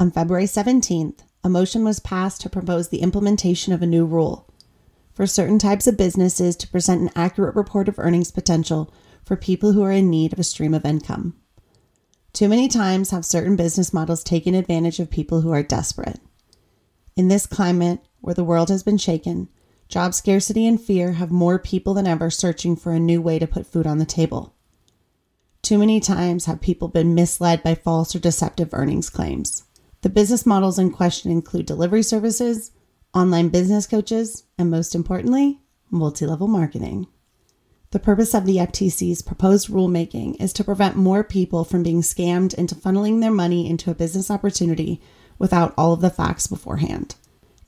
On February 17th, a motion was passed to propose the implementation of a new rule for certain types of businesses to present an accurate report of earnings potential for people who are in need of a stream of income. Too many times have certain business models taken advantage of people who are desperate. In this climate, where the world has been shaken, job scarcity and fear have more people than ever searching for a new way to put food on the table. Too many times have people been misled by false or deceptive earnings claims. The business models in question include delivery services, online business coaches, and most importantly, multi level marketing. The purpose of the FTC's proposed rulemaking is to prevent more people from being scammed into funneling their money into a business opportunity without all of the facts beforehand.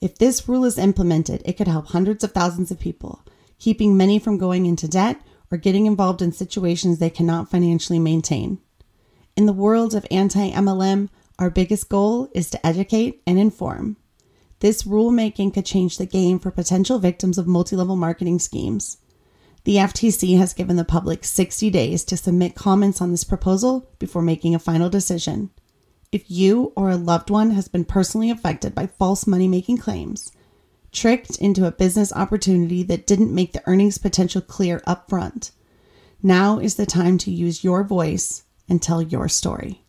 If this rule is implemented, it could help hundreds of thousands of people, keeping many from going into debt or getting involved in situations they cannot financially maintain. In the world of anti MLM, our biggest goal is to educate and inform. This rulemaking could change the game for potential victims of multi level marketing schemes. The FTC has given the public 60 days to submit comments on this proposal before making a final decision. If you or a loved one has been personally affected by false money making claims, tricked into a business opportunity that didn't make the earnings potential clear up front, now is the time to use your voice and tell your story.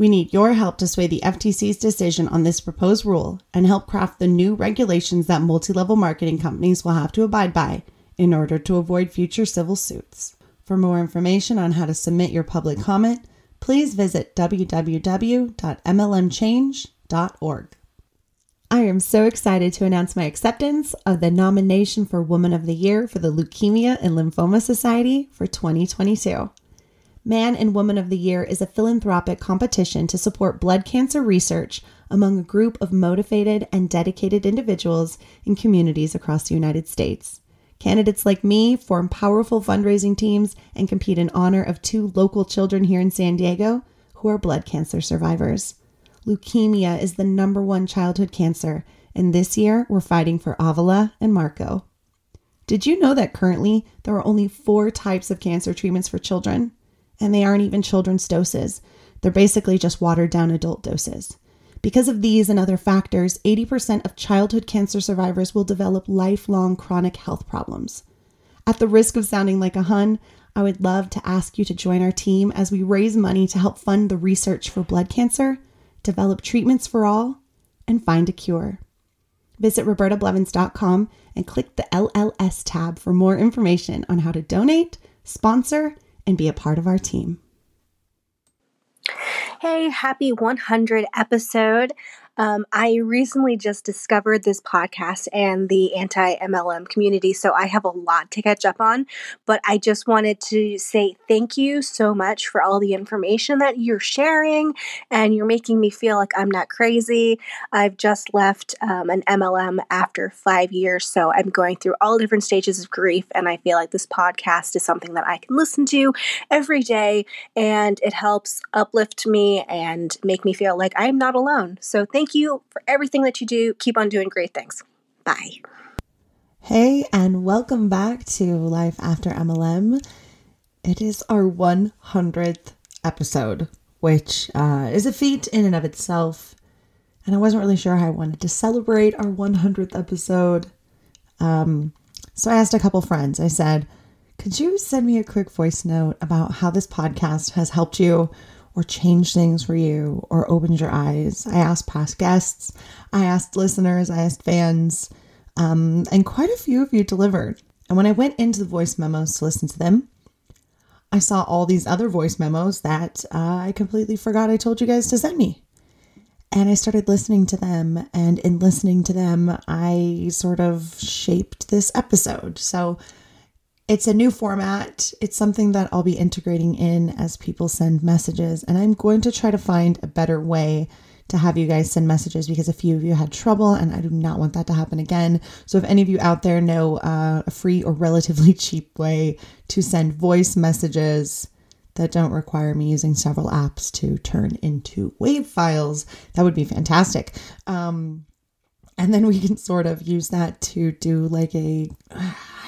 We need your help to sway the FTC's decision on this proposed rule and help craft the new regulations that multi level marketing companies will have to abide by in order to avoid future civil suits. For more information on how to submit your public comment, please visit www.mlmchange.org. I am so excited to announce my acceptance of the nomination for Woman of the Year for the Leukemia and Lymphoma Society for 2022. Man and Woman of the Year is a philanthropic competition to support blood cancer research among a group of motivated and dedicated individuals in communities across the United States. Candidates like me form powerful fundraising teams and compete in honor of two local children here in San Diego who are blood cancer survivors. Leukemia is the number one childhood cancer, and this year we're fighting for Avila and Marco. Did you know that currently there are only four types of cancer treatments for children? And they aren't even children's doses. They're basically just watered down adult doses. Because of these and other factors, 80% of childhood cancer survivors will develop lifelong chronic health problems. At the risk of sounding like a Hun, I would love to ask you to join our team as we raise money to help fund the research for blood cancer, develop treatments for all, and find a cure. Visit robertablevins.com and click the LLS tab for more information on how to donate, sponsor, and be a part of our team. Hey, happy 100 episode. Um, I recently just discovered this podcast and the anti MLM community, so I have a lot to catch up on. But I just wanted to say thank you so much for all the information that you're sharing, and you're making me feel like I'm not crazy. I've just left um, an MLM after five years, so I'm going through all different stages of grief, and I feel like this podcast is something that I can listen to every day, and it helps uplift me and make me feel like I'm not alone. So thank thank you for everything that you do. Keep on doing great things. Bye. Hey, and welcome back to Life After MLM. It is our 100th episode, which uh, is a feat in and of itself. And I wasn't really sure how I wanted to celebrate our 100th episode. Um, so I asked a couple friends, I said, could you send me a quick voice note about how this podcast has helped you or changed things for you or opened your eyes? I asked past guests, I asked listeners, I asked fans, um, and quite a few of you delivered. And when I went into the voice memos to listen to them, I saw all these other voice memos that uh, I completely forgot I told you guys to send me. And I started listening to them, and in listening to them, I sort of shaped this episode. So it's a new format. It's something that I'll be integrating in as people send messages, and I'm going to try to find a better way to have you guys send messages because a few of you had trouble, and I do not want that to happen again. So, if any of you out there know uh, a free or relatively cheap way to send voice messages that don't require me using several apps to turn into WAV files, that would be fantastic. Um, and then we can sort of use that to do like a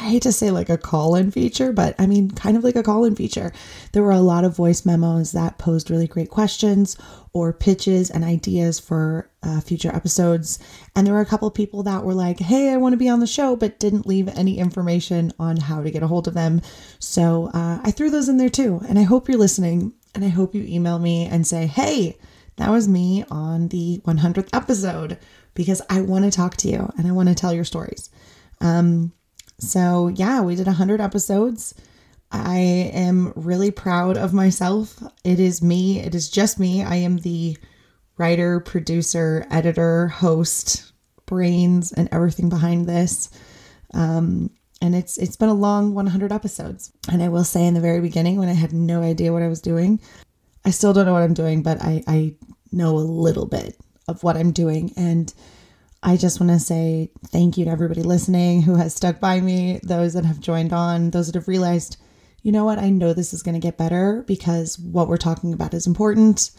I hate to say like a call in feature, but I mean, kind of like a call in feature. There were a lot of voice memos that posed really great questions or pitches and ideas for uh, future episodes. And there were a couple of people that were like, hey, I want to be on the show, but didn't leave any information on how to get a hold of them. So uh, I threw those in there too. And I hope you're listening. And I hope you email me and say, hey, that was me on the 100th episode because I want to talk to you and I want to tell your stories. Um, so, yeah, we did 100 episodes. I am really proud of myself. It is me, it is just me. I am the writer, producer, editor, host, brains, and everything behind this. Um, and it's it's been a long 100 episodes. And I will say in the very beginning when I had no idea what I was doing, I still don't know what I'm doing, but I I know a little bit of what I'm doing and I just want to say thank you to everybody listening who has stuck by me, those that have joined on, those that have realized, you know what, I know this is going to get better because what we're talking about is important.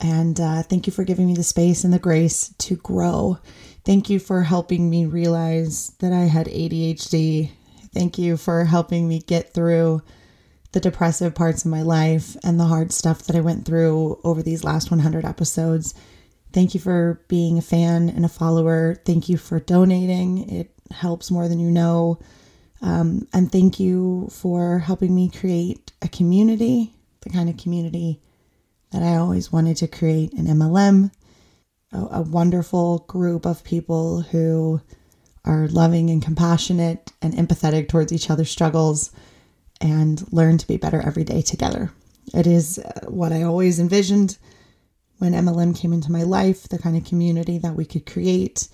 And uh, thank you for giving me the space and the grace to grow. Thank you for helping me realize that I had ADHD. Thank you for helping me get through the depressive parts of my life and the hard stuff that I went through over these last 100 episodes. Thank you for being a fan and a follower. Thank you for donating. It helps more than you know. Um, and thank you for helping me create a community, the kind of community that I always wanted to create in MLM. A, a wonderful group of people who are loving and compassionate and empathetic towards each other's struggles and learn to be better every day together. It is uh, what I always envisioned when MLM came into my life, the kind of community that we could create.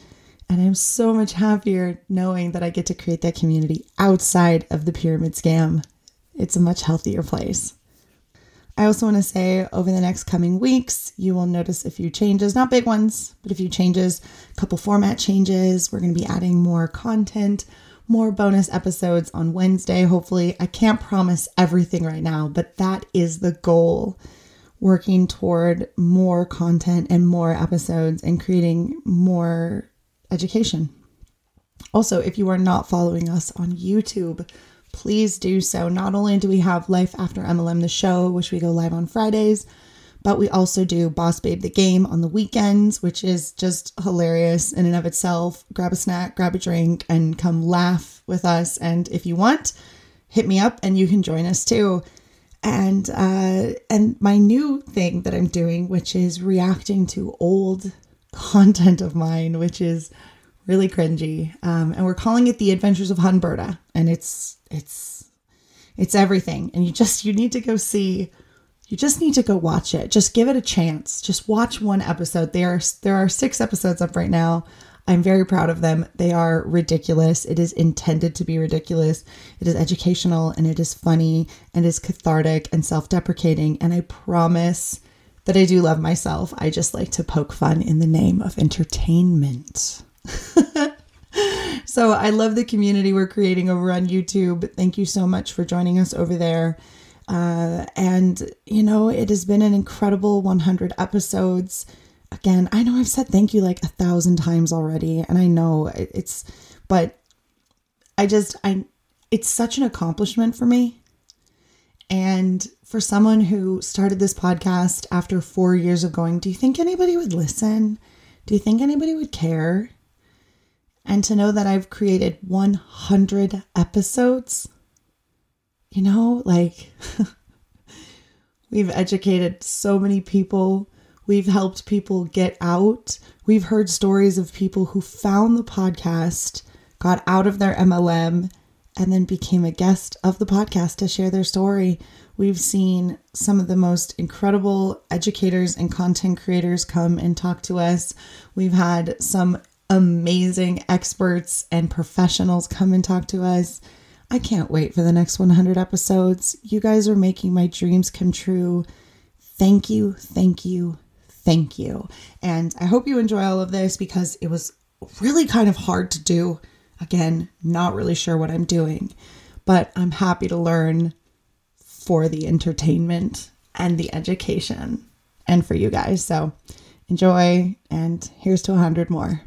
And I'm so much happier knowing that I get to create that community outside of the pyramid scam. It's a much healthier place. I also want to say over the next coming weeks, you will notice a few changes, not big ones, but a few changes, a couple format changes. We're going to be adding more content, more bonus episodes on Wednesday, hopefully. I can't promise everything right now, but that is the goal working toward more content and more episodes and creating more education. Also, if you are not following us on YouTube, please do so. Not only do we have Life After MLM, the show, which we go live on Fridays, but we also do Boss Babe the Game on the weekends, which is just hilarious in and of itself. Grab a snack, grab a drink, and come laugh with us. And if you want, hit me up and you can join us too and uh, and my new thing that I'm doing, which is reacting to old content of mine, which is really cringy, um, and we're calling it the Adventures of Hunberta, and it's it's it's everything, and you just you need to go see. You just need to go watch it. Just give it a chance. Just watch one episode. There are there are six episodes up right now. I'm very proud of them. They are ridiculous. It is intended to be ridiculous. It is educational and it is funny and is cathartic and self deprecating. And I promise that I do love myself. I just like to poke fun in the name of entertainment. so I love the community we're creating over on YouTube. Thank you so much for joining us over there. Uh, and, you know, it has been an incredible 100 episodes again, I know I've said thank you like a thousand times already, and I know it's, but I just, I, it's such an accomplishment for me. And for someone who started this podcast after four years of going, do you think anybody would listen? Do you think anybody would care? And to know that I've created 100 episodes, you know, like we've educated so many people We've helped people get out. We've heard stories of people who found the podcast, got out of their MLM, and then became a guest of the podcast to share their story. We've seen some of the most incredible educators and content creators come and talk to us. We've had some amazing experts and professionals come and talk to us. I can't wait for the next 100 episodes. You guys are making my dreams come true. Thank you, thank you, thank you. And I hope you enjoy all of this because it was really kind of hard to do. Again, not really sure what I'm doing, but I'm happy to learn for the entertainment and the education and for you guys. So enjoy, and here's to 100 more.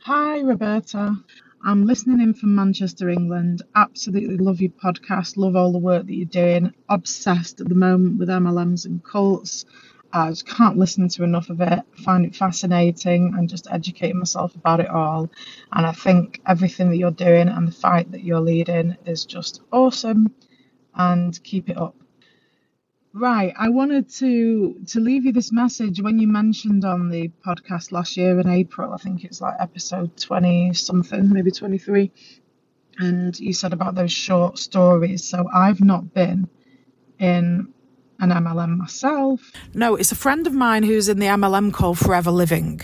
Hi, Roberta. I'm listening in from Manchester, England. Absolutely love your podcast. Love all the work that you're doing. Obsessed at the moment with MLMs and cults. I just can't listen to enough of it. Find it fascinating and just educating myself about it all. And I think everything that you're doing and the fight that you're leading is just awesome. And keep it up. Right, I wanted to to leave you this message when you mentioned on the podcast last year in April. I think it's like episode twenty something, maybe twenty three, and you said about those short stories. So I've not been in an MLM myself. No, it's a friend of mine who's in the MLM called Forever Living.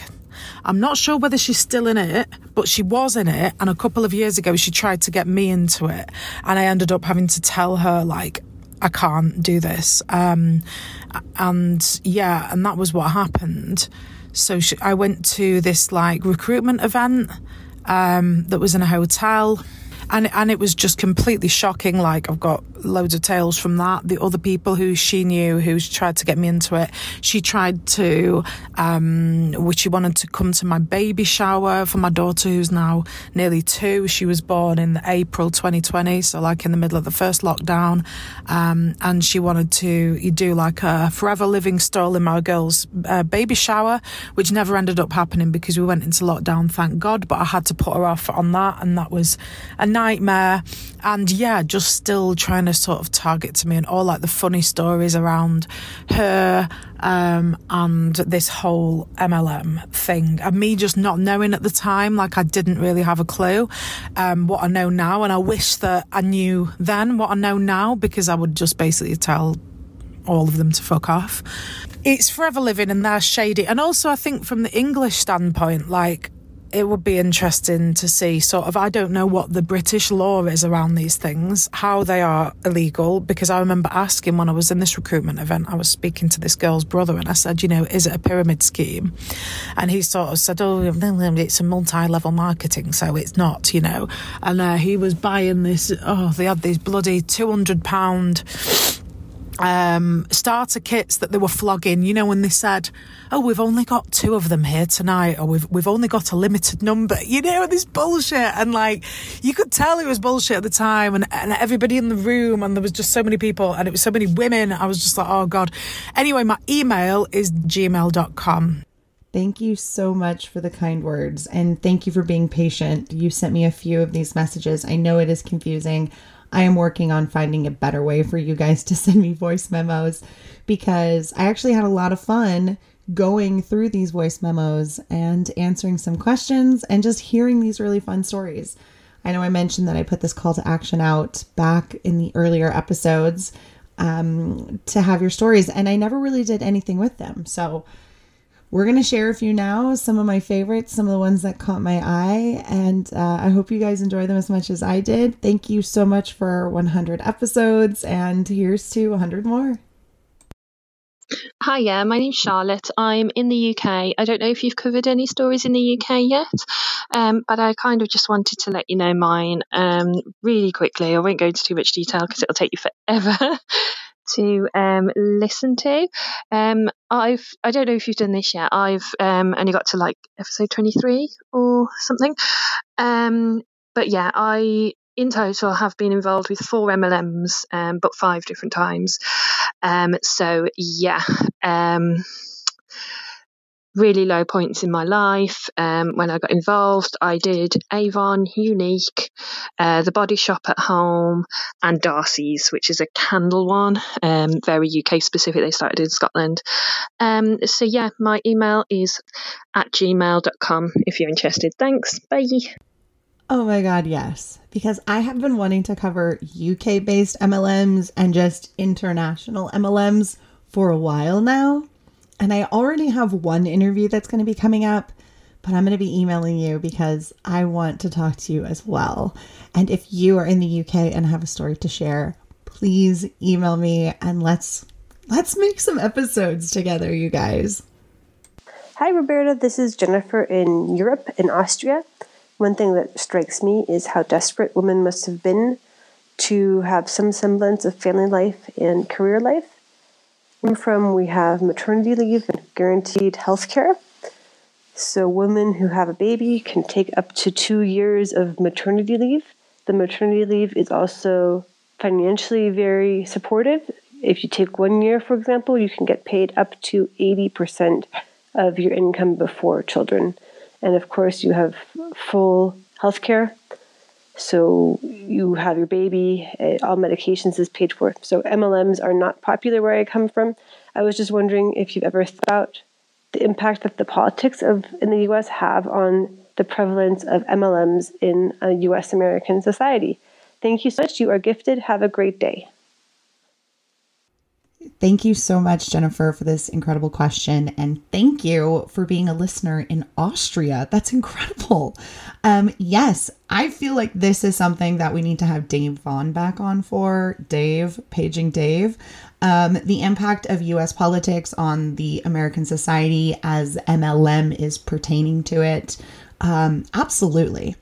I'm not sure whether she's still in it, but she was in it. And a couple of years ago, she tried to get me into it. And I ended up having to tell her, like, I can't do this. Um, and yeah, and that was what happened. So she, I went to this like recruitment event um, that was in a hotel and and it was just completely shocking. Like I've got loads of tales from that. The other people who she knew who tried to get me into it, she tried to, um, which she wanted to come to my baby shower for my daughter who's now nearly two. She was born in April 2020, so like in the middle of the first lockdown, um, and she wanted to do like a forever living stall in my girl's uh, baby shower, which never ended up happening because we went into lockdown, thank God. But I had to put her off on that, and that was a nightmare. And yeah, just still trying to sort of target to me and all like the funny stories around her um, and this whole MLM thing. And me just not knowing at the time, like I didn't really have a clue um, what I know now. And I wish that I knew then what I know now because I would just basically tell all of them to fuck off. It's forever living and they're shady. And also, I think from the English standpoint, like, it would be interesting to see sort of I don't know what the British law is around these things, how they are illegal, because I remember asking when I was in this recruitment event, I was speaking to this girl's brother and I said, you know, is it a pyramid scheme? And he sort of said, oh, it's a multi-level marketing, so it's not, you know. And uh, he was buying this, oh, they had these bloody 200 pound um, starter kits that they were flogging. You know, when they said, "Oh, we've only got two of them here tonight," or "We've we've only got a limited number." You know, this bullshit, and like you could tell it was bullshit at the time, and, and everybody in the room, and there was just so many people, and it was so many women. I was just like, "Oh God." Anyway, my email is gmail.com. Thank you so much for the kind words, and thank you for being patient. You sent me a few of these messages. I know it is confusing. I am working on finding a better way for you guys to send me voice memos because I actually had a lot of fun going through these voice memos and answering some questions and just hearing these really fun stories. I know I mentioned that I put this call to action out back in the earlier episodes um, to have your stories, and I never really did anything with them. So we're going to share a few now, some of my favorites, some of the ones that caught my eye, and uh, I hope you guys enjoy them as much as I did. Thank you so much for 100 episodes, and here's to 100 more. Hi, yeah, my name's Charlotte. I'm in the UK. I don't know if you've covered any stories in the UK yet, um, but I kind of just wanted to let you know mine um, really quickly. I won't go into too much detail because it'll take you forever. to um, listen to. Um, I've I don't know if you've done this yet. I've um, only got to like episode twenty three or something. Um, but yeah, I in total have been involved with four MLMs, um, but five different times. Um, so yeah, um, really low points in my life. Um, when I got involved, I did Avon, Younique, uh, the Body Shop at Home, and Darcy's, which is a candle one, um, very UK specific. They started in Scotland. Um, so yeah, my email is at gmail.com if you're interested. Thanks. Bye. Oh my God, yes. Because I have been wanting to cover UK based MLMs and just international MLMs for a while now. And I already have one interview that's going to be coming up, but I'm going to be emailing you because I want to talk to you as well. And if you are in the UK and have a story to share, please email me and let's let's make some episodes together, you guys. Hi Roberta, this is Jennifer in Europe in Austria. One thing that strikes me is how desperate women must have been to have some semblance of family life and career life. From we have maternity leave and guaranteed health care. So, women who have a baby can take up to two years of maternity leave. The maternity leave is also financially very supportive. If you take one year, for example, you can get paid up to 80% of your income before children. And of course, you have full health care. So you have your baby, eh, all medications is paid for. So MLMs are not popular where I come from. I was just wondering if you've ever thought about the impact that the politics of in the US have on the prevalence of MLMs in a US American society. Thank you so much. You are gifted. Have a great day. Thank you so much, Jennifer, for this incredible question. And thank you for being a listener in Austria. That's incredible. Um, yes, I feel like this is something that we need to have Dave Vaughn back on for. Dave, paging Dave. Um, the impact of US politics on the American society as MLM is pertaining to it. Um, absolutely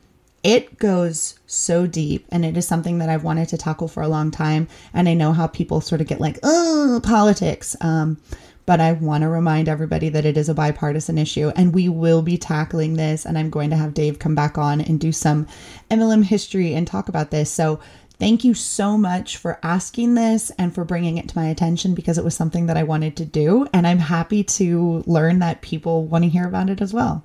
it goes so deep and it is something that I've wanted to tackle for a long time. And I know how people sort of get like, oh, politics. Um, but I want to remind everybody that it is a bipartisan issue and we will be tackling this. And I'm going to have Dave come back on and do some MLM history and talk about this. So thank you so much for asking this and for bringing it to my attention because it was something that I wanted to do. And I'm happy to learn that people want to hear about it as well.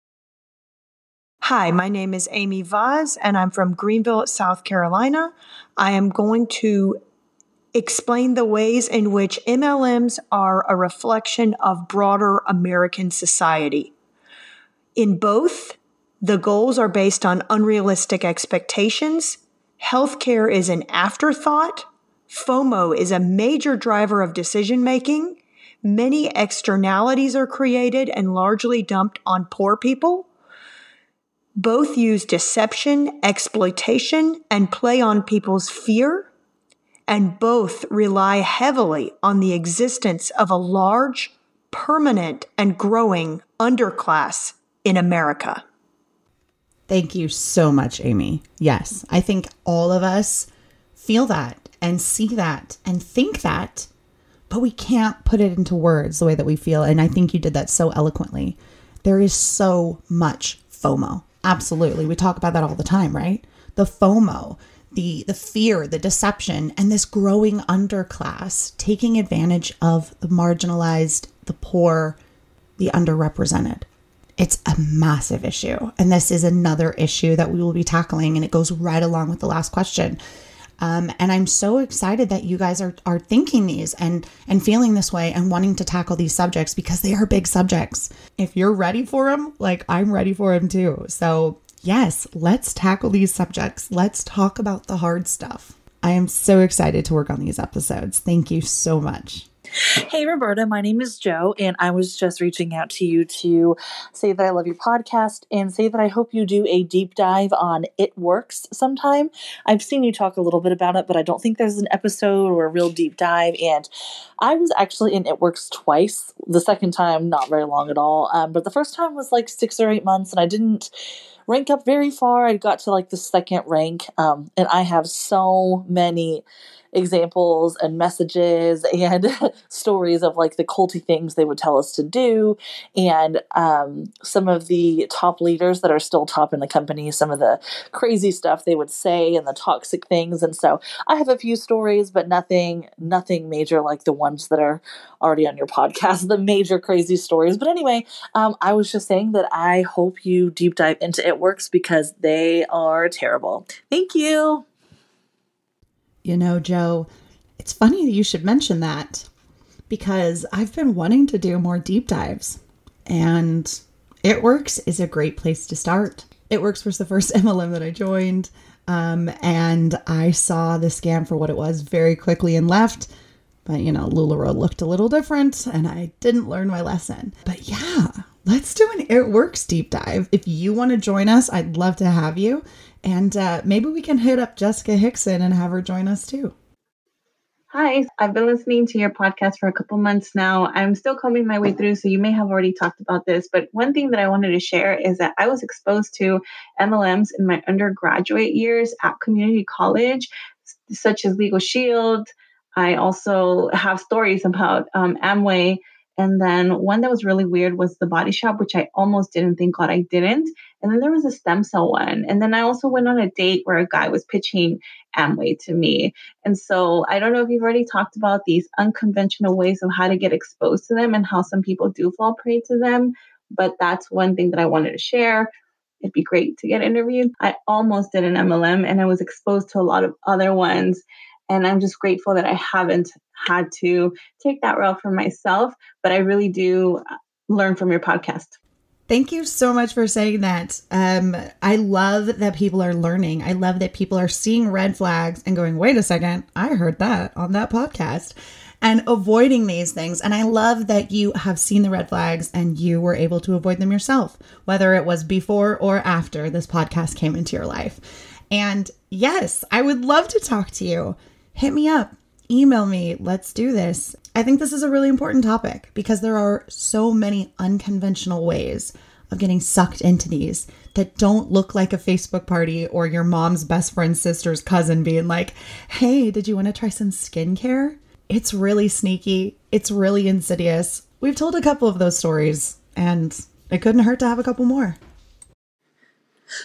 Hi, my name is Amy Vaz, and I'm from Greenville, South Carolina. I am going to explain the ways in which MLMs are a reflection of broader American society. In both, the goals are based on unrealistic expectations. Healthcare is an afterthought. FOMO is a major driver of decision making. Many externalities are created and largely dumped on poor people. Both use deception, exploitation, and play on people's fear, and both rely heavily on the existence of a large, permanent, and growing underclass in America. Thank you so much, Amy. Yes, I think all of us feel that and see that and think that, but we can't put it into words the way that we feel. And I think you did that so eloquently. There is so much FOMO. Absolutely. We talk about that all the time, right? The FOMO, the the fear, the deception, and this growing underclass taking advantage of the marginalized, the poor, the underrepresented. It's a massive issue. And this is another issue that we will be tackling, and it goes right along with the last question. Um, and I'm so excited that you guys are are thinking these and and feeling this way and wanting to tackle these subjects because they are big subjects. If you're ready for them, like I'm ready for them too. So yes, let's tackle these subjects. Let's talk about the hard stuff. I am so excited to work on these episodes. Thank you so much. Hey, Roberta, my name is Joe, and I was just reaching out to you to say that I love your podcast and say that I hope you do a deep dive on It Works sometime. I've seen you talk a little bit about it, but I don't think there's an episode or a real deep dive. And I was actually in It Works twice. The second time, not very long at all. Um, but the first time was like six or eight months, and I didn't rank up very far. I got to like the second rank, um, and I have so many examples and messages and stories of like the culty things they would tell us to do. And um, some of the top leaders that are still top in the company some of the crazy stuff they would say and the toxic things. And so i have a few stories but nothing nothing major like the ones that are already on your podcast the major crazy stories. But anyway um, i was just saying that i hope you deep dive into it works because they are terrible. Thank you you know, Joe, it's funny that you should mention that because I've been wanting to do more deep dives and It Works is a great place to start. It Works was the first MLM that I joined. Um, and I saw the scam for what it was very quickly and left. But, you know, LuLaRoe looked a little different and I didn't learn my lesson. But yeah, let's do an It Works deep dive. If you want to join us, I'd love to have you. And uh, maybe we can hit up Jessica Hickson and have her join us too. Hi, I've been listening to your podcast for a couple months now. I'm still combing my way through, so you may have already talked about this. But one thing that I wanted to share is that I was exposed to MLMs in my undergraduate years at community college, such as Legal Shield. I also have stories about um, Amway and then one that was really weird was the body shop, which I almost didn't think God I didn't. And then there was a stem cell one. And then I also went on a date where a guy was pitching Amway to me. And so I don't know if you've already talked about these unconventional ways of how to get exposed to them and how some people do fall prey to them. But that's one thing that I wanted to share. It'd be great to get interviewed. I almost did an MLM and I was exposed to a lot of other ones. And I'm just grateful that I haven't had to take that route for myself, but I really do uh, learn from your podcast. Thank you so much for saying that. Um, I love that people are learning. I love that people are seeing red flags and going, wait a second, I heard that on that podcast and avoiding these things. And I love that you have seen the red flags and you were able to avoid them yourself, whether it was before or after this podcast came into your life. And yes, I would love to talk to you. Hit me up, email me, let's do this. I think this is a really important topic because there are so many unconventional ways of getting sucked into these that don't look like a Facebook party or your mom's best friend's sister's cousin being like, hey, did you want to try some skincare? It's really sneaky, it's really insidious. We've told a couple of those stories, and it couldn't hurt to have a couple more.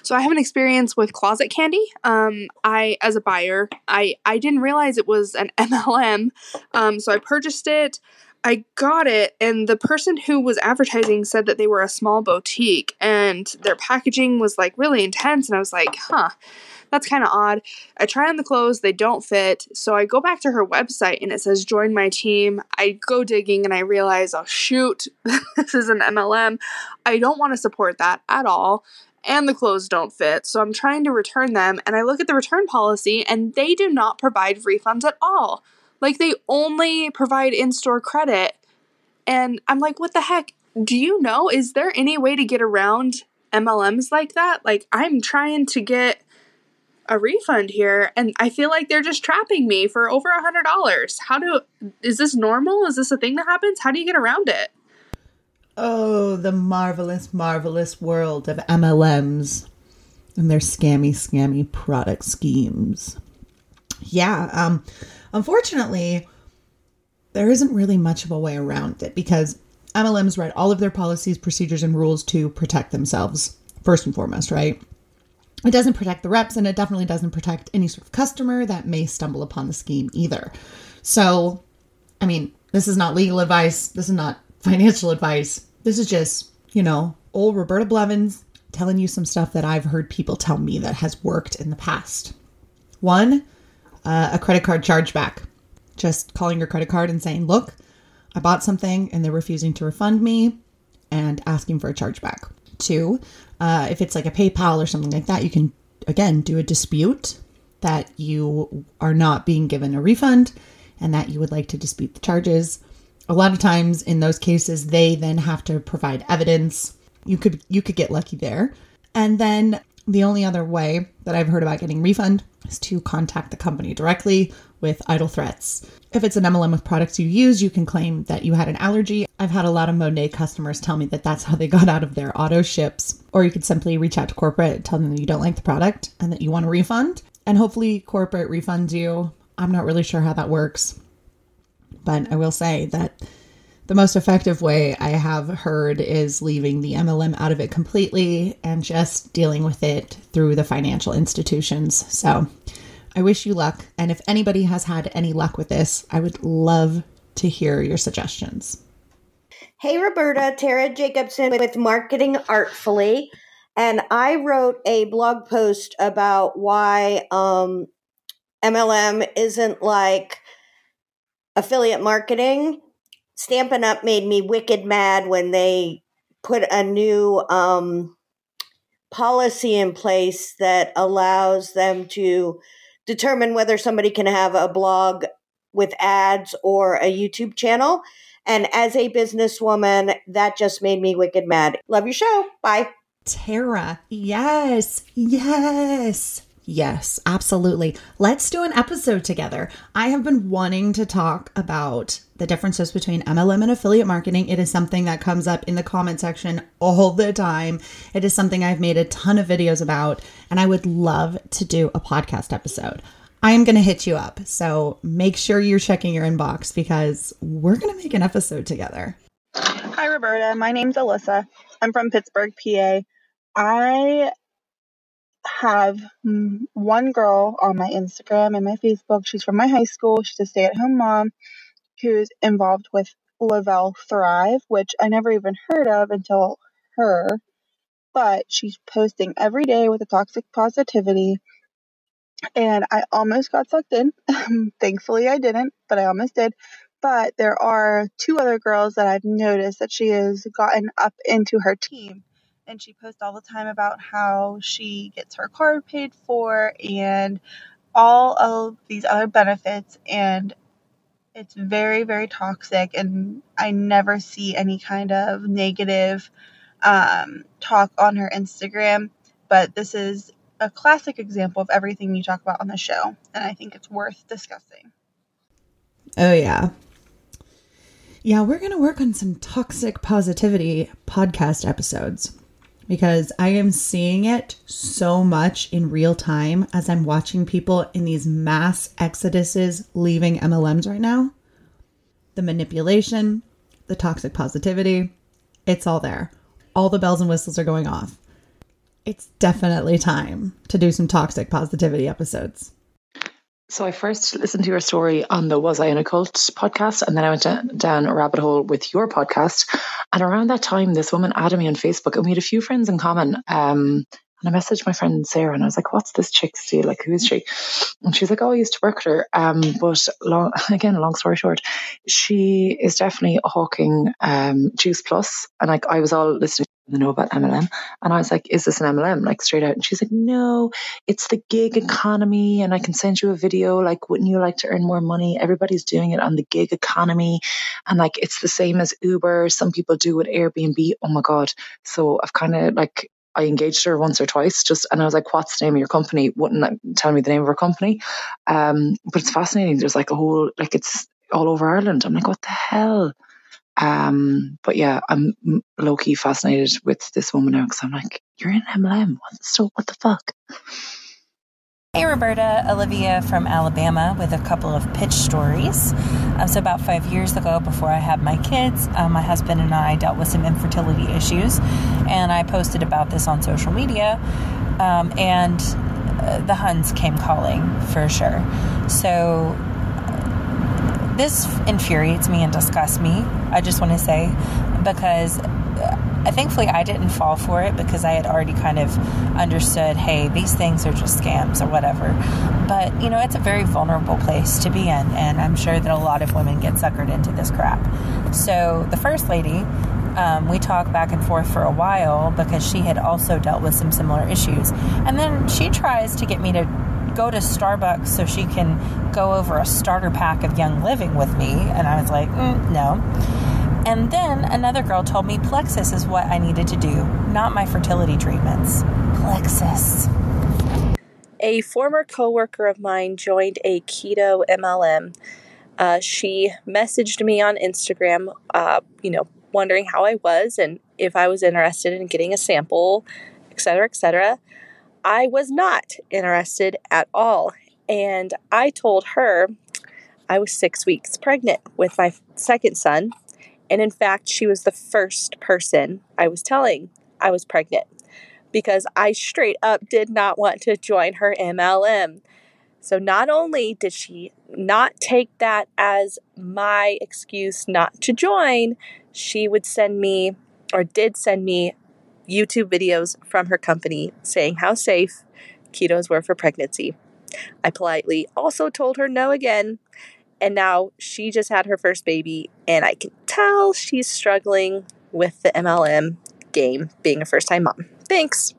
So I have an experience with closet candy. Um, I, as a buyer, I I didn't realize it was an MLM. Um, so I purchased it. I got it, and the person who was advertising said that they were a small boutique, and their packaging was like really intense. And I was like, huh, that's kind of odd. I try on the clothes, they don't fit. So I go back to her website, and it says join my team. I go digging, and I realize, oh shoot, this is an MLM. I don't want to support that at all and the clothes don't fit, so I'm trying to return them. And I look at the return policy, and they do not provide refunds at all. Like, they only provide in store credit. And I'm like, what the heck? Do you know? Is there any way to get around MLMs like that? Like, I'm trying to get a refund here and I feel like they're just trapping me for over a hundred dollars. How do is this normal? Is this a thing that happens? How do you get around it? Oh, the marvelous, marvelous world of MLMs and their scammy, scammy product schemes. Yeah, um, unfortunately, there isn't really much of a way around it because MLMs write all of their policies, procedures, and rules to protect themselves, first and foremost, right? It doesn't protect the reps and it definitely doesn't protect any sort of customer that may stumble upon the scheme either. So, I mean, this is not legal advice. This is not financial advice. This is just, you know, old Roberta Blevins telling you some stuff that I've heard people tell me that has worked in the past. One, uh, a credit card chargeback. Just calling your credit card and saying, look, I bought something and they're refusing to refund me and asking for a chargeback. Two, uh, if it's like a PayPal or something like that, you can, again, do a dispute that you are not being given a refund and that you would like to dispute the charges a lot of times in those cases they then have to provide evidence. You could you could get lucky there. And then the only other way that i've heard about getting refund is to contact the company directly with idle threats. If it's an mlm with products you use you can claim that you had an allergy. I've had a lot of Monat customers tell me that that's how they got out of their auto ships. Or you could simply reach out to corporate tell them that you don't like the product and that you want a refund. And hopefully corporate refunds you. I'm not really sure how that works but I will say that the most effective way I have heard is leaving the MLM out of it completely and just dealing with it through the financial institutions. So I wish you luck. And if anybody has had any luck with this, I would love to hear your suggestions. Hey, Roberta, Tara Jacobson with Marketing Artfully. And I wrote a blog post about why um, MLM isn't like affiliate marketing. Stampin' Up made me wicked mad when they put a new um, policy in place that allows them to determine whether somebody can have a blog with ads or a YouTube channel. And as a businesswoman, that just made me wicked mad. Love your show. Bye. Tara, yes, yes. Yes, absolutely. Let's do an episode together. I have been wanting to talk about the differences between MLM and affiliate marketing. It is something that comes up in the comment section all the time. It is something I've made a ton of videos about, and I would love to do a podcast episode. I am going to hit you up. So make sure you're checking your inbox because we're going to make an episode together. Hi, Roberta. My name's Alyssa. I'm from Pittsburgh, PA. I have one girl on my Instagram and my Facebook. She's from my high school. She's a stay at home mom who's involved with Le-Vel Thrive, which I never even heard of until her. But she's posting every day with a toxic positivity. And I almost got sucked in. Thankfully, I didn't, but I almost did. But there are two other girls that I've noticed that she has gotten up into her team and she posts all the time about how she gets her car paid for and all of these other benefits and it's very very toxic and i never see any kind of negative um, talk on her instagram but this is a classic example of everything you talk about on the show and i think it's worth discussing Oh, yeah. Yeah, we're to work on some toxic positivity podcast episodes because I am seeing it so much in real time as I'm watching people in these mass exoduses leaving MLMs right now. The manipulation, the toxic positivity, it's all there. All the bells and whistles are going off. It's definitely time to do some toxic positivity episodes. So I first listened to your story on the Was I in a Cult podcast, and then I went down a rabbit hole with your podcast. And around that time, this woman added me on Facebook, and we had a few friends in common. Um, and I messaged my friend Sarah, and I was like, "What's this chick's deal? Like, who is she?" And she's like, "Oh, I used to work with her." Um, but long, again, long story short, she is definitely hawking um, Juice Plus, and like I was all listening to know about MLM, and I was like, "Is this an MLM?" Like straight out, and she's like, "No, it's the gig economy, and I can send you a video. Like, wouldn't you like to earn more money? Everybody's doing it on the gig economy, and like it's the same as Uber. Some people do it Airbnb. Oh my god! So I've kind of like I engaged her once or twice, just and I was like, "What's the name of your company?" Wouldn't tell me the name of her company, um, but it's fascinating. There's like a whole like it's all over Ireland. I'm like, "What the hell?" Um, but yeah, I'm low key fascinated with this woman now because I'm like, "You're in MLM. What, so what the fuck?" Hey, Roberta, Olivia from Alabama with a couple of pitch stories. Um, so, about five years ago, before I had my kids, um, my husband and I dealt with some infertility issues, and I posted about this on social media. Um, and uh, the Huns came calling for sure. So, this infuriates me and disgusts me. I just want to say because uh, thankfully I didn't fall for it because I had already kind of understood, hey, these things are just scams or whatever. But you know, it's a very vulnerable place to be in, and I'm sure that a lot of women get suckered into this crap. So the first lady. Um, we talked back and forth for a while because she had also dealt with some similar issues. And then she tries to get me to go to Starbucks so she can go over a starter pack of Young Living with me. And I was like, mm, no. And then another girl told me Plexus is what I needed to do, not my fertility treatments. Plexus. A former coworker of mine joined a keto MLM. Uh, she messaged me on Instagram, uh, you know, wondering how I was and if I was interested in getting a sample, et cetera, et etc. I was not interested at all. And I told her I was six weeks pregnant with my second son. And in fact, she was the first person I was telling I was pregnant because I straight up did not want to join her MLM. So not only did she not take that as my excuse not to join, she would send me or did send me YouTube videos from her company saying how safe ketos were for pregnancy. I politely also told her no again, and now she just had her first baby, and I can tell she's struggling with the MLM game being a first time mom. Thanks.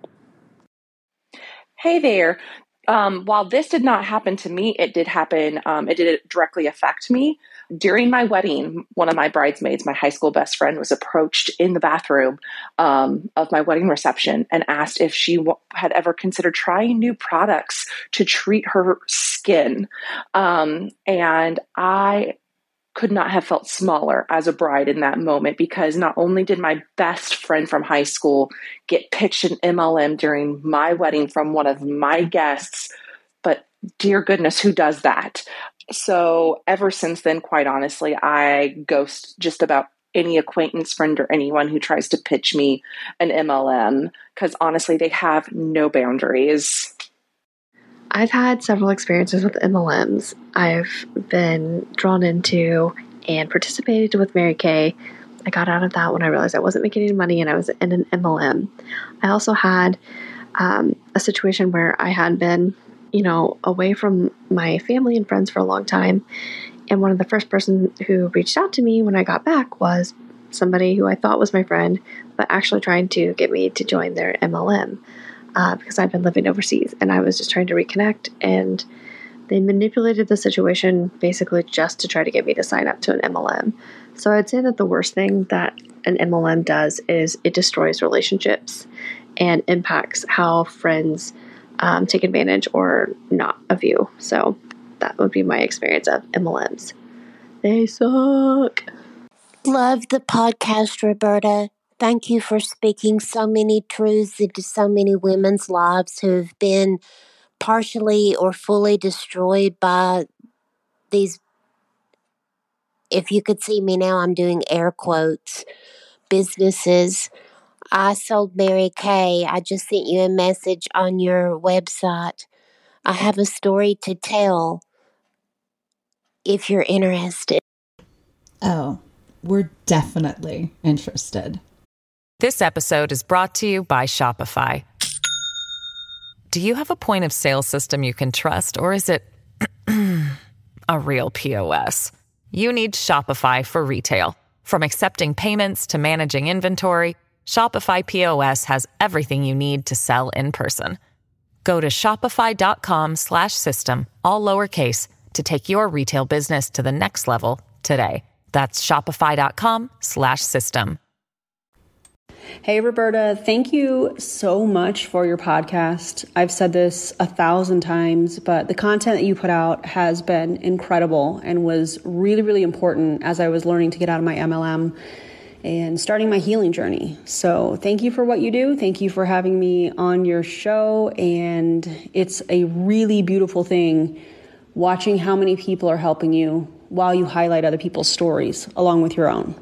Hey there. Um, while this did not happen to me, it did happen, um, it did directly affect me. During my wedding, one of my bridesmaids, my high school best friend, was approached in the bathroom um, of my wedding reception and asked if she w- had ever considered trying new products to treat her skin. Um, and I could not have felt smaller as a bride in that moment because not only did my best friend from high school get pitched an MLM during my wedding from one of my guests, but dear goodness, who does that? So ever since then, quite honestly, I ghost just about any acquaintance, friend, or anyone who tries to pitch me an MLM because honestly, they have no boundaries. I've had several experiences with MLMs. I've been drawn into and participated with Mary Kay. I got out of that when I realized I wasn't making any money and I was in an MLM. I also had um, a situation where I had been you know, away from my family and friends for a long time. And one of the first person who reached out to me when I got back was somebody who I thought was my friend, but actually trying to get me to join their MLM uh, because I'd been living overseas and I was just trying to reconnect. And they manipulated the situation basically just to try to get me to sign up to an MLM. So I'd say that the worst thing that an MLM does is it destroys relationships and impacts how friends um, take advantage or not of you. So that would be my experience of MLMs. They suck. Love the podcast, Roberta. Thank you for speaking so many truths into so many women's lives who have been partially or fully destroyed by these. If you could see me now, I'm doing air quotes businesses. I sold Mary Kay. I just sent you a message on your website. I have a story to tell if you're interested. Oh, we're definitely interested. This episode is brought to you by Shopify. Do you have a point of sale system you can trust, or is it a real POS? You need Shopify for retail. From accepting payments to managing inventory, Shopify POS has everything you need to sell in person. Go to shopify.com/system all lowercase to take your retail business to the next level today. That's shopify.com/system. Hey, Roberta, thank you so much for your podcast. I've said this a thousand times, but the content that you put out has been incredible and was really, really important as I was learning to get out of my MLM and starting my healing journey. So, thank you for what you do. Thank you for having me on your show. And it's a really beautiful thing watching how many people are helping you while you highlight other people's stories along with your own.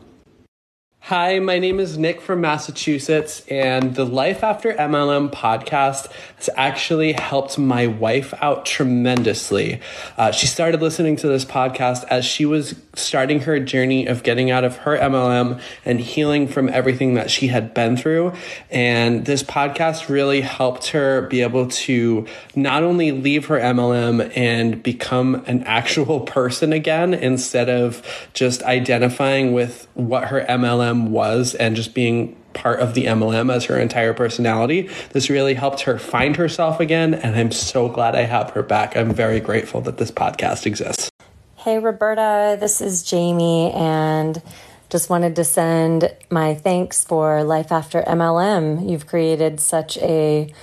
Hi, my name is Nick from Massachusetts, and the Life After MLM podcast has actually helped my wife out tremendously. Uh, she started listening to this podcast as she was starting her journey of getting out of her MLM and healing from everything that she had been through. And this podcast really helped her be able to not only leave her MLM and become an actual person again instead of just identifying with what her MLM was and just being part of the MLM as her entire personality. This really helped her find herself again, and I'm so glad I have her back. I'm very grateful that this podcast exists. Hey, Roberta, this is Jamie, and just wanted to send my thanks for Life After MLM. You've created such a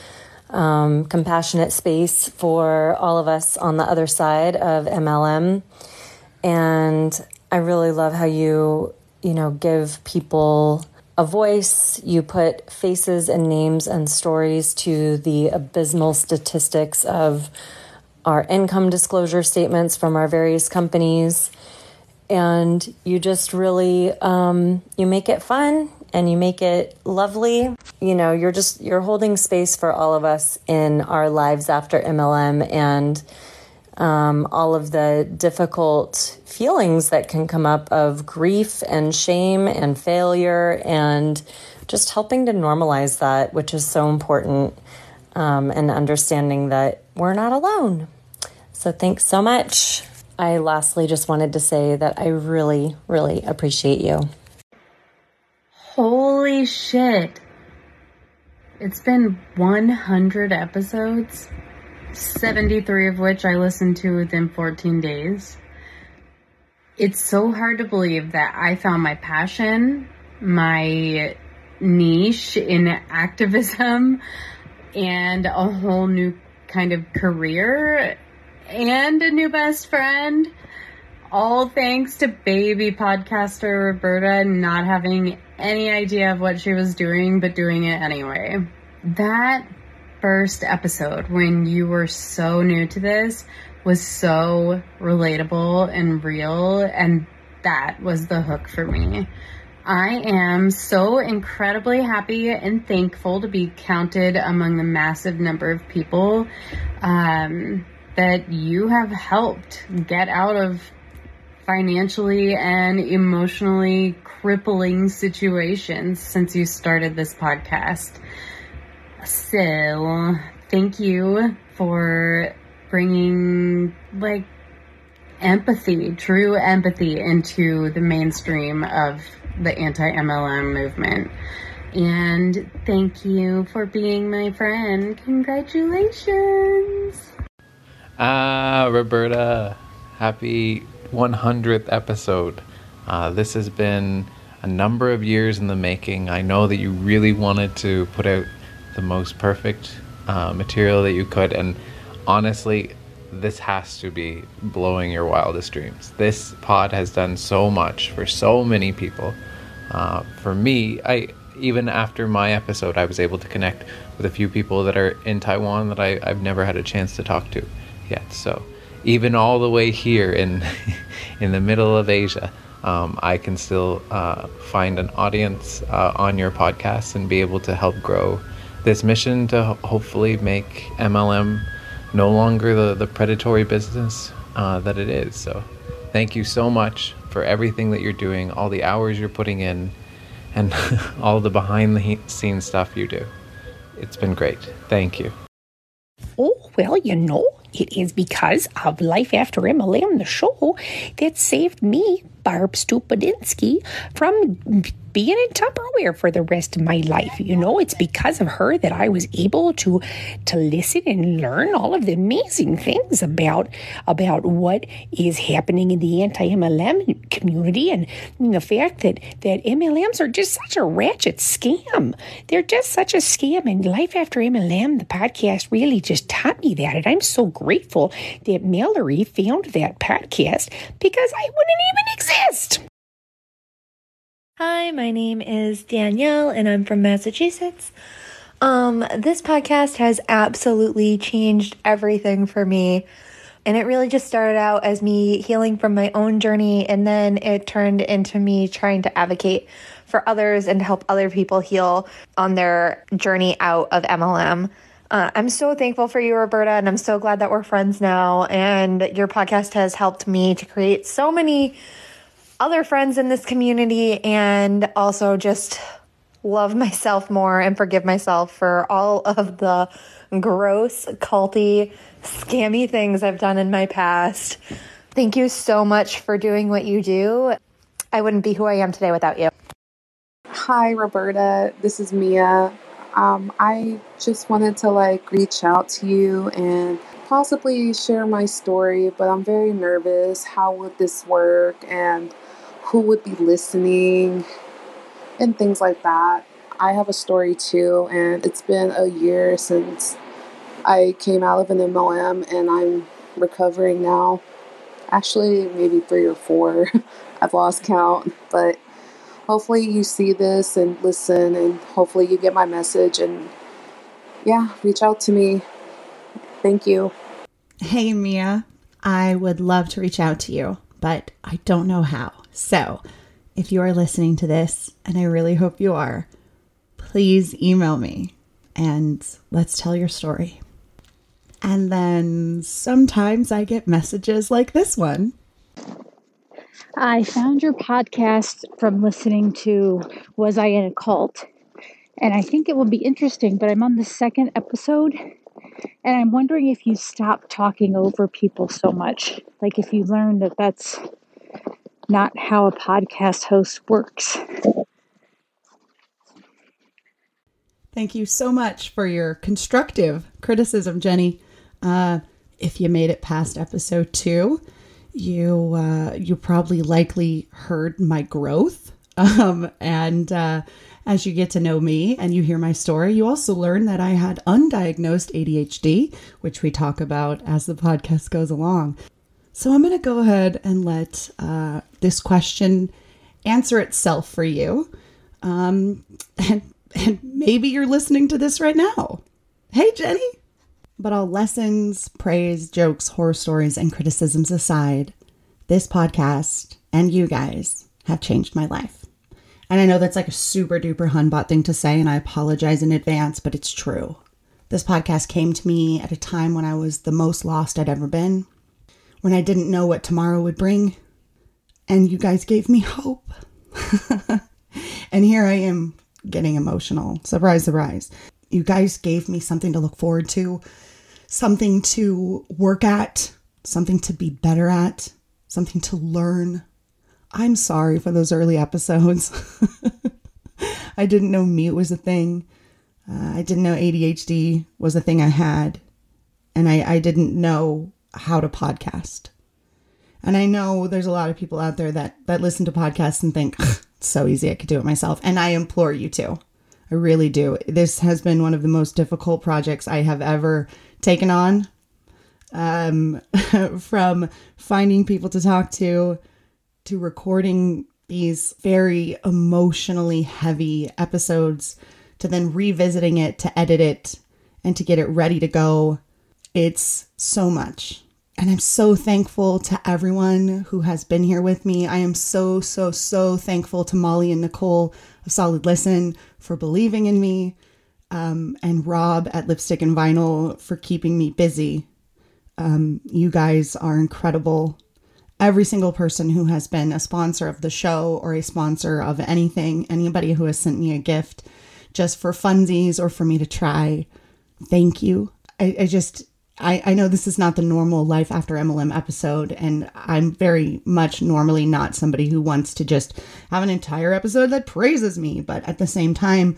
um, compassionate space for all of us on the other side of MLM. And I really love how you you know, give people a voice. You put faces and names and stories to the abysmal statistics of our income disclosure statements from our various companies. And you just really um, you make it fun and you make it lovely. You know, you're just you're holding space for all of us in our lives after MLM and um, all of the difficult feelings that can come up of grief and shame and failure, and just helping to normalize that, which is so important, um, and understanding that we're not alone. So, thanks so much. I lastly just wanted to say that I really, really appreciate you. Holy shit. It's been 100 episodes. 73 of which I listened to within 14 days. It's so hard to believe that I found my passion, my niche in activism, and a whole new kind of career and a new best friend. All thanks to baby podcaster Roberta not having any idea of what she was doing, but doing it anyway. That first episode when you were so new to this was so relatable and real, and that was the hook for me. I am so incredibly happy and thankful to be counted among the massive number of people um, that you have helped get out of financially and emotionally crippling situations since you started this podcast. So, thank you for bringing like empathy, true empathy, into the mainstream of the anti MLM movement. And thank you for being my friend. Congratulations. Ah, Roberta, happy 100th episode. Uh, this has been a number of years in the making. I know that you really wanted to put out the most perfect uh, material that you could, and honestly, this has to be blowing your wildest dreams. This pod has done so much for so many people. Uh, for me, I even after my episode, I was able to connect with a few people that are in Taiwan that I, I've never had a chance to talk to yet. So even all the way here in in the middle of Asia, um, I can still uh, find an audience uh, on your podcast and be able to help grow this mission to ho- hopefully make MLM no longer the, the predatory business uh, that it is. So, thank you so much for everything that you're doing, all the hours you're putting in, and all the behind the scenes stuff you do. It's been great. Thank you. Oh, well, you know, it is because of Life After MLM, the show, that saved me, Barb Stupadinsky, from being in Tupperware for the rest of my life. You know, it's because of her that I was able to to listen and learn all of the amazing things about about what is happening in the anti-MLM community and the fact that that MLMs are just such a ratchet scam. They're just such a scam and life after MLM the podcast really just taught me that and I'm so grateful that Mallory found that podcast because I wouldn't even exist. Hi, my name is Danielle and I'm from Massachusetts. Um, this podcast has absolutely changed everything for me. And it really just started out as me healing from my own journey, and then it turned into me trying to advocate for others and to help other people heal on their journey out of MLM. Uh, I'm so thankful for you, Roberta, and I'm so glad that we're friends now. And your podcast has helped me to create so many other friends in this community and also just love myself more and forgive myself for all of the gross, culty, scammy things I've done in my past. Thank you so much for doing what you do. I wouldn't be who I am today without you. Hi, Roberta. This is Mia. Um, I just wanted to like reach out to you and possibly share my story, but I'm very nervous. How would this work? And who would be listening and things like that. I have a story too, and it's been a year since I came out of an MLM and I'm recovering now. Actually, maybe three or four. I've lost count, but hopefully you see this and listen, and hopefully you get my message. And yeah, reach out to me. Thank you. Hey, Mia. I would love to reach out to you, but I don't know how. So, if you are listening to this, and I really hope you are, please email me and let's tell your story. And then sometimes I get messages like this one. I found your podcast from listening to Was I in a Cult? And I think it will be interesting, but I'm on the second episode and I'm wondering if you stop talking over people so much. Like if you learn that that's not how a podcast host works. Thank you so much for your constructive criticism, Jenny. Uh, if you made it past episode two, you uh, you probably likely heard my growth, um, and uh, as you get to know me and you hear my story, you also learn that I had undiagnosed ADHD, which we talk about as the podcast goes along. So I'm going to go ahead and let uh, this question answer itself for you. Um, and, and maybe you're listening to this right now. Hey, Jenny. But all lessons, praise, jokes, horror stories, and criticisms aside, this podcast and you guys have changed my life. And I know that's like a super duper hunbot thing to say, and I apologize in advance, but it's true. This podcast came to me at a time when I was the most lost I'd ever been when I didn't know what tomorrow would bring. And you guys gave me hope. and here I am getting emotional. Surprise, surprise. You guys gave me something to look forward to, something to work at, something to be better at. something to learn. I'm sorry for those early episodes. I didn't know mute was a thing. Uh, I didn't know ADHD was a thing I had. And I, I didn't know how to podcast. And I know there's a lot of people out there that, that listen to podcasts and think, so easy, I could do it myself. And I implore you to. I really do. This has been one of the most difficult projects I have ever taken on. Um, from finding people to talk to, to recording these very emotionally heavy episodes, to then revisiting it, to edit it, and to get it ready to go. It's so much. And I'm so thankful to everyone who has been here with me. I am so, so, so thankful to Molly and Nicole of Solid Listen for believing in me, um, and Rob at Lipstick and Vinyl for keeping me busy. Um, you guys are incredible. Every single person who has been a sponsor of the show or a sponsor of anything, anybody who has sent me a gift just for funsies or for me to try, thank you. I, I just, I, I know this is not the normal life after MLM episode, and I'm very much normally not somebody who wants to just have an entire episode that praises me. But at the same time,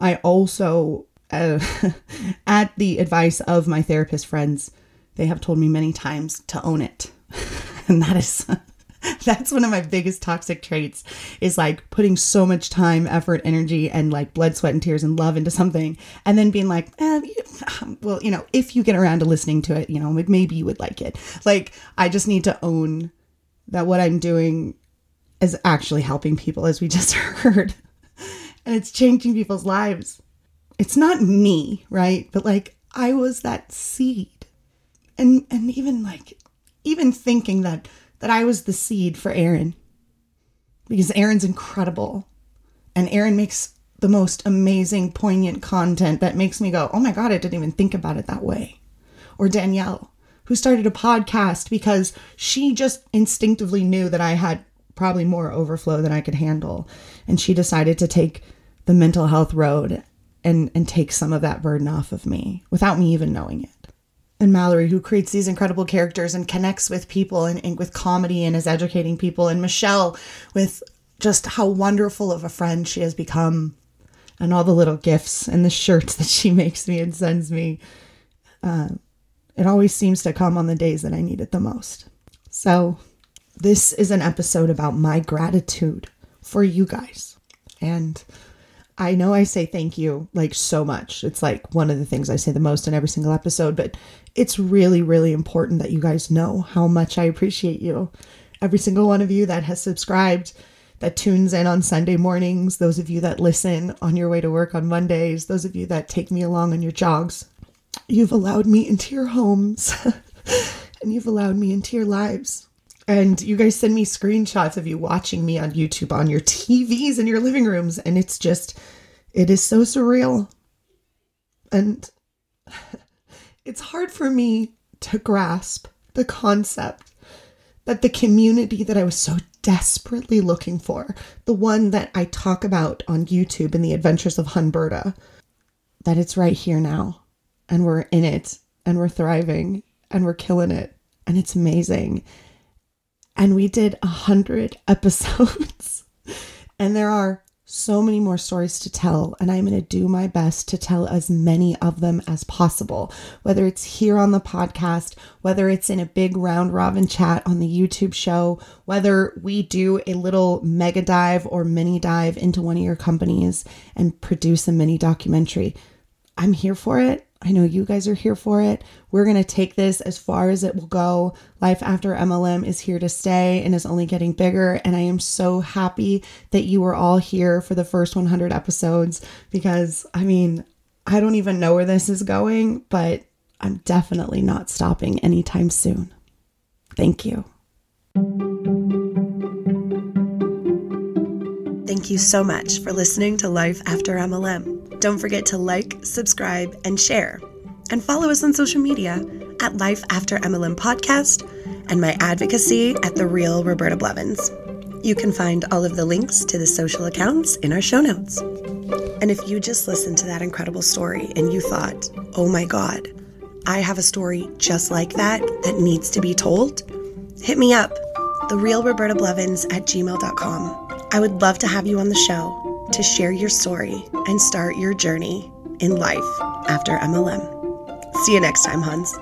I also, uh, at the advice of my therapist friends, they have told me many times to own it. and that is that's one of my biggest toxic traits is like putting so much time effort energy and like blood sweat and tears and love into something and then being like eh, well you know if you get around to listening to it you know maybe you would like it. Like i just need to own that what i'm doing is actually helping people as we just heard. And it's changing people's lives. It's not me right? But like i was that seed. And and even like even thinking that that I was the seed for Aaron. Because Aaron's incredible. And Aaron makes the most amazing poignant content that makes me go, "Oh my god, I didn't even think about it that way." Or Danielle, who started a podcast because she just instinctively knew that I had probably more overflow than I could handle. And she decided to take the mental health road and and take some of that burden off of me without me even knowing it and Mallory, who creates these incredible characters and connects with people and, and, with comedy and is educating people, and Michelle with just how wonderful of a friend she has become, and all the little gifts and the shirts that she makes me and sends me. Uh, it always seems to come on the days that I need it the most. So, this is an episode about my gratitude for you guys. And I know I say thank you like so much. It's like one of the things I say the most in every single episode, but it's really, really important that you guys know how much I appreciate you. Every single one of you that has subscribed, that tunes in on Sunday mornings, those of you that listen on your way to work on Mondays, those of you that take me along on your jogs. You've allowed me into your homes and you've allowed me into your lives. And you guys send me screenshots of you watching me on YouTube on your TVs in your living rooms. And it's just, it is so surreal. And it's hard for me to grasp the concept that the community that I was so desperately looking for, the one that I talk about on YouTube in the Adventures of Hunberta, that it's right here now. And we're in it and we're thriving and we're killing it. And it's amazing. And we did a hundred episodes. and there are so many more stories to tell, and I'm going to do my best to tell as many of them as possible, whether it's here on the podcast, whether it's in a big round robin chat on the YouTube show, whether we do a little mega dive or mini dive into one of your companies and produce a mini documentary. I'm here for it. I know you guys are here for it. We're going to take this as far as it will go. Life after MLM is here to stay and is only getting bigger. And I am so happy that you were all here for the first 100 episodes because, I mean, I don't even know where this is going, but I'm definitely not stopping anytime soon. Thank you. You so much for listening to Life After MLM. Don't forget to like, subscribe, and share. And follow us on social media at Life After MLM Podcast and my advocacy at The Real Roberta Blevins. You can find all of the links to the social accounts in our show notes. And if you just listened to that incredible story and you thought, oh my God, I have a story just like that that needs to be told, hit me up therealrobertablevins at gmail.com. I would love to have you on the show to share your story and start your journey in life after MLM. See you next time, Huns.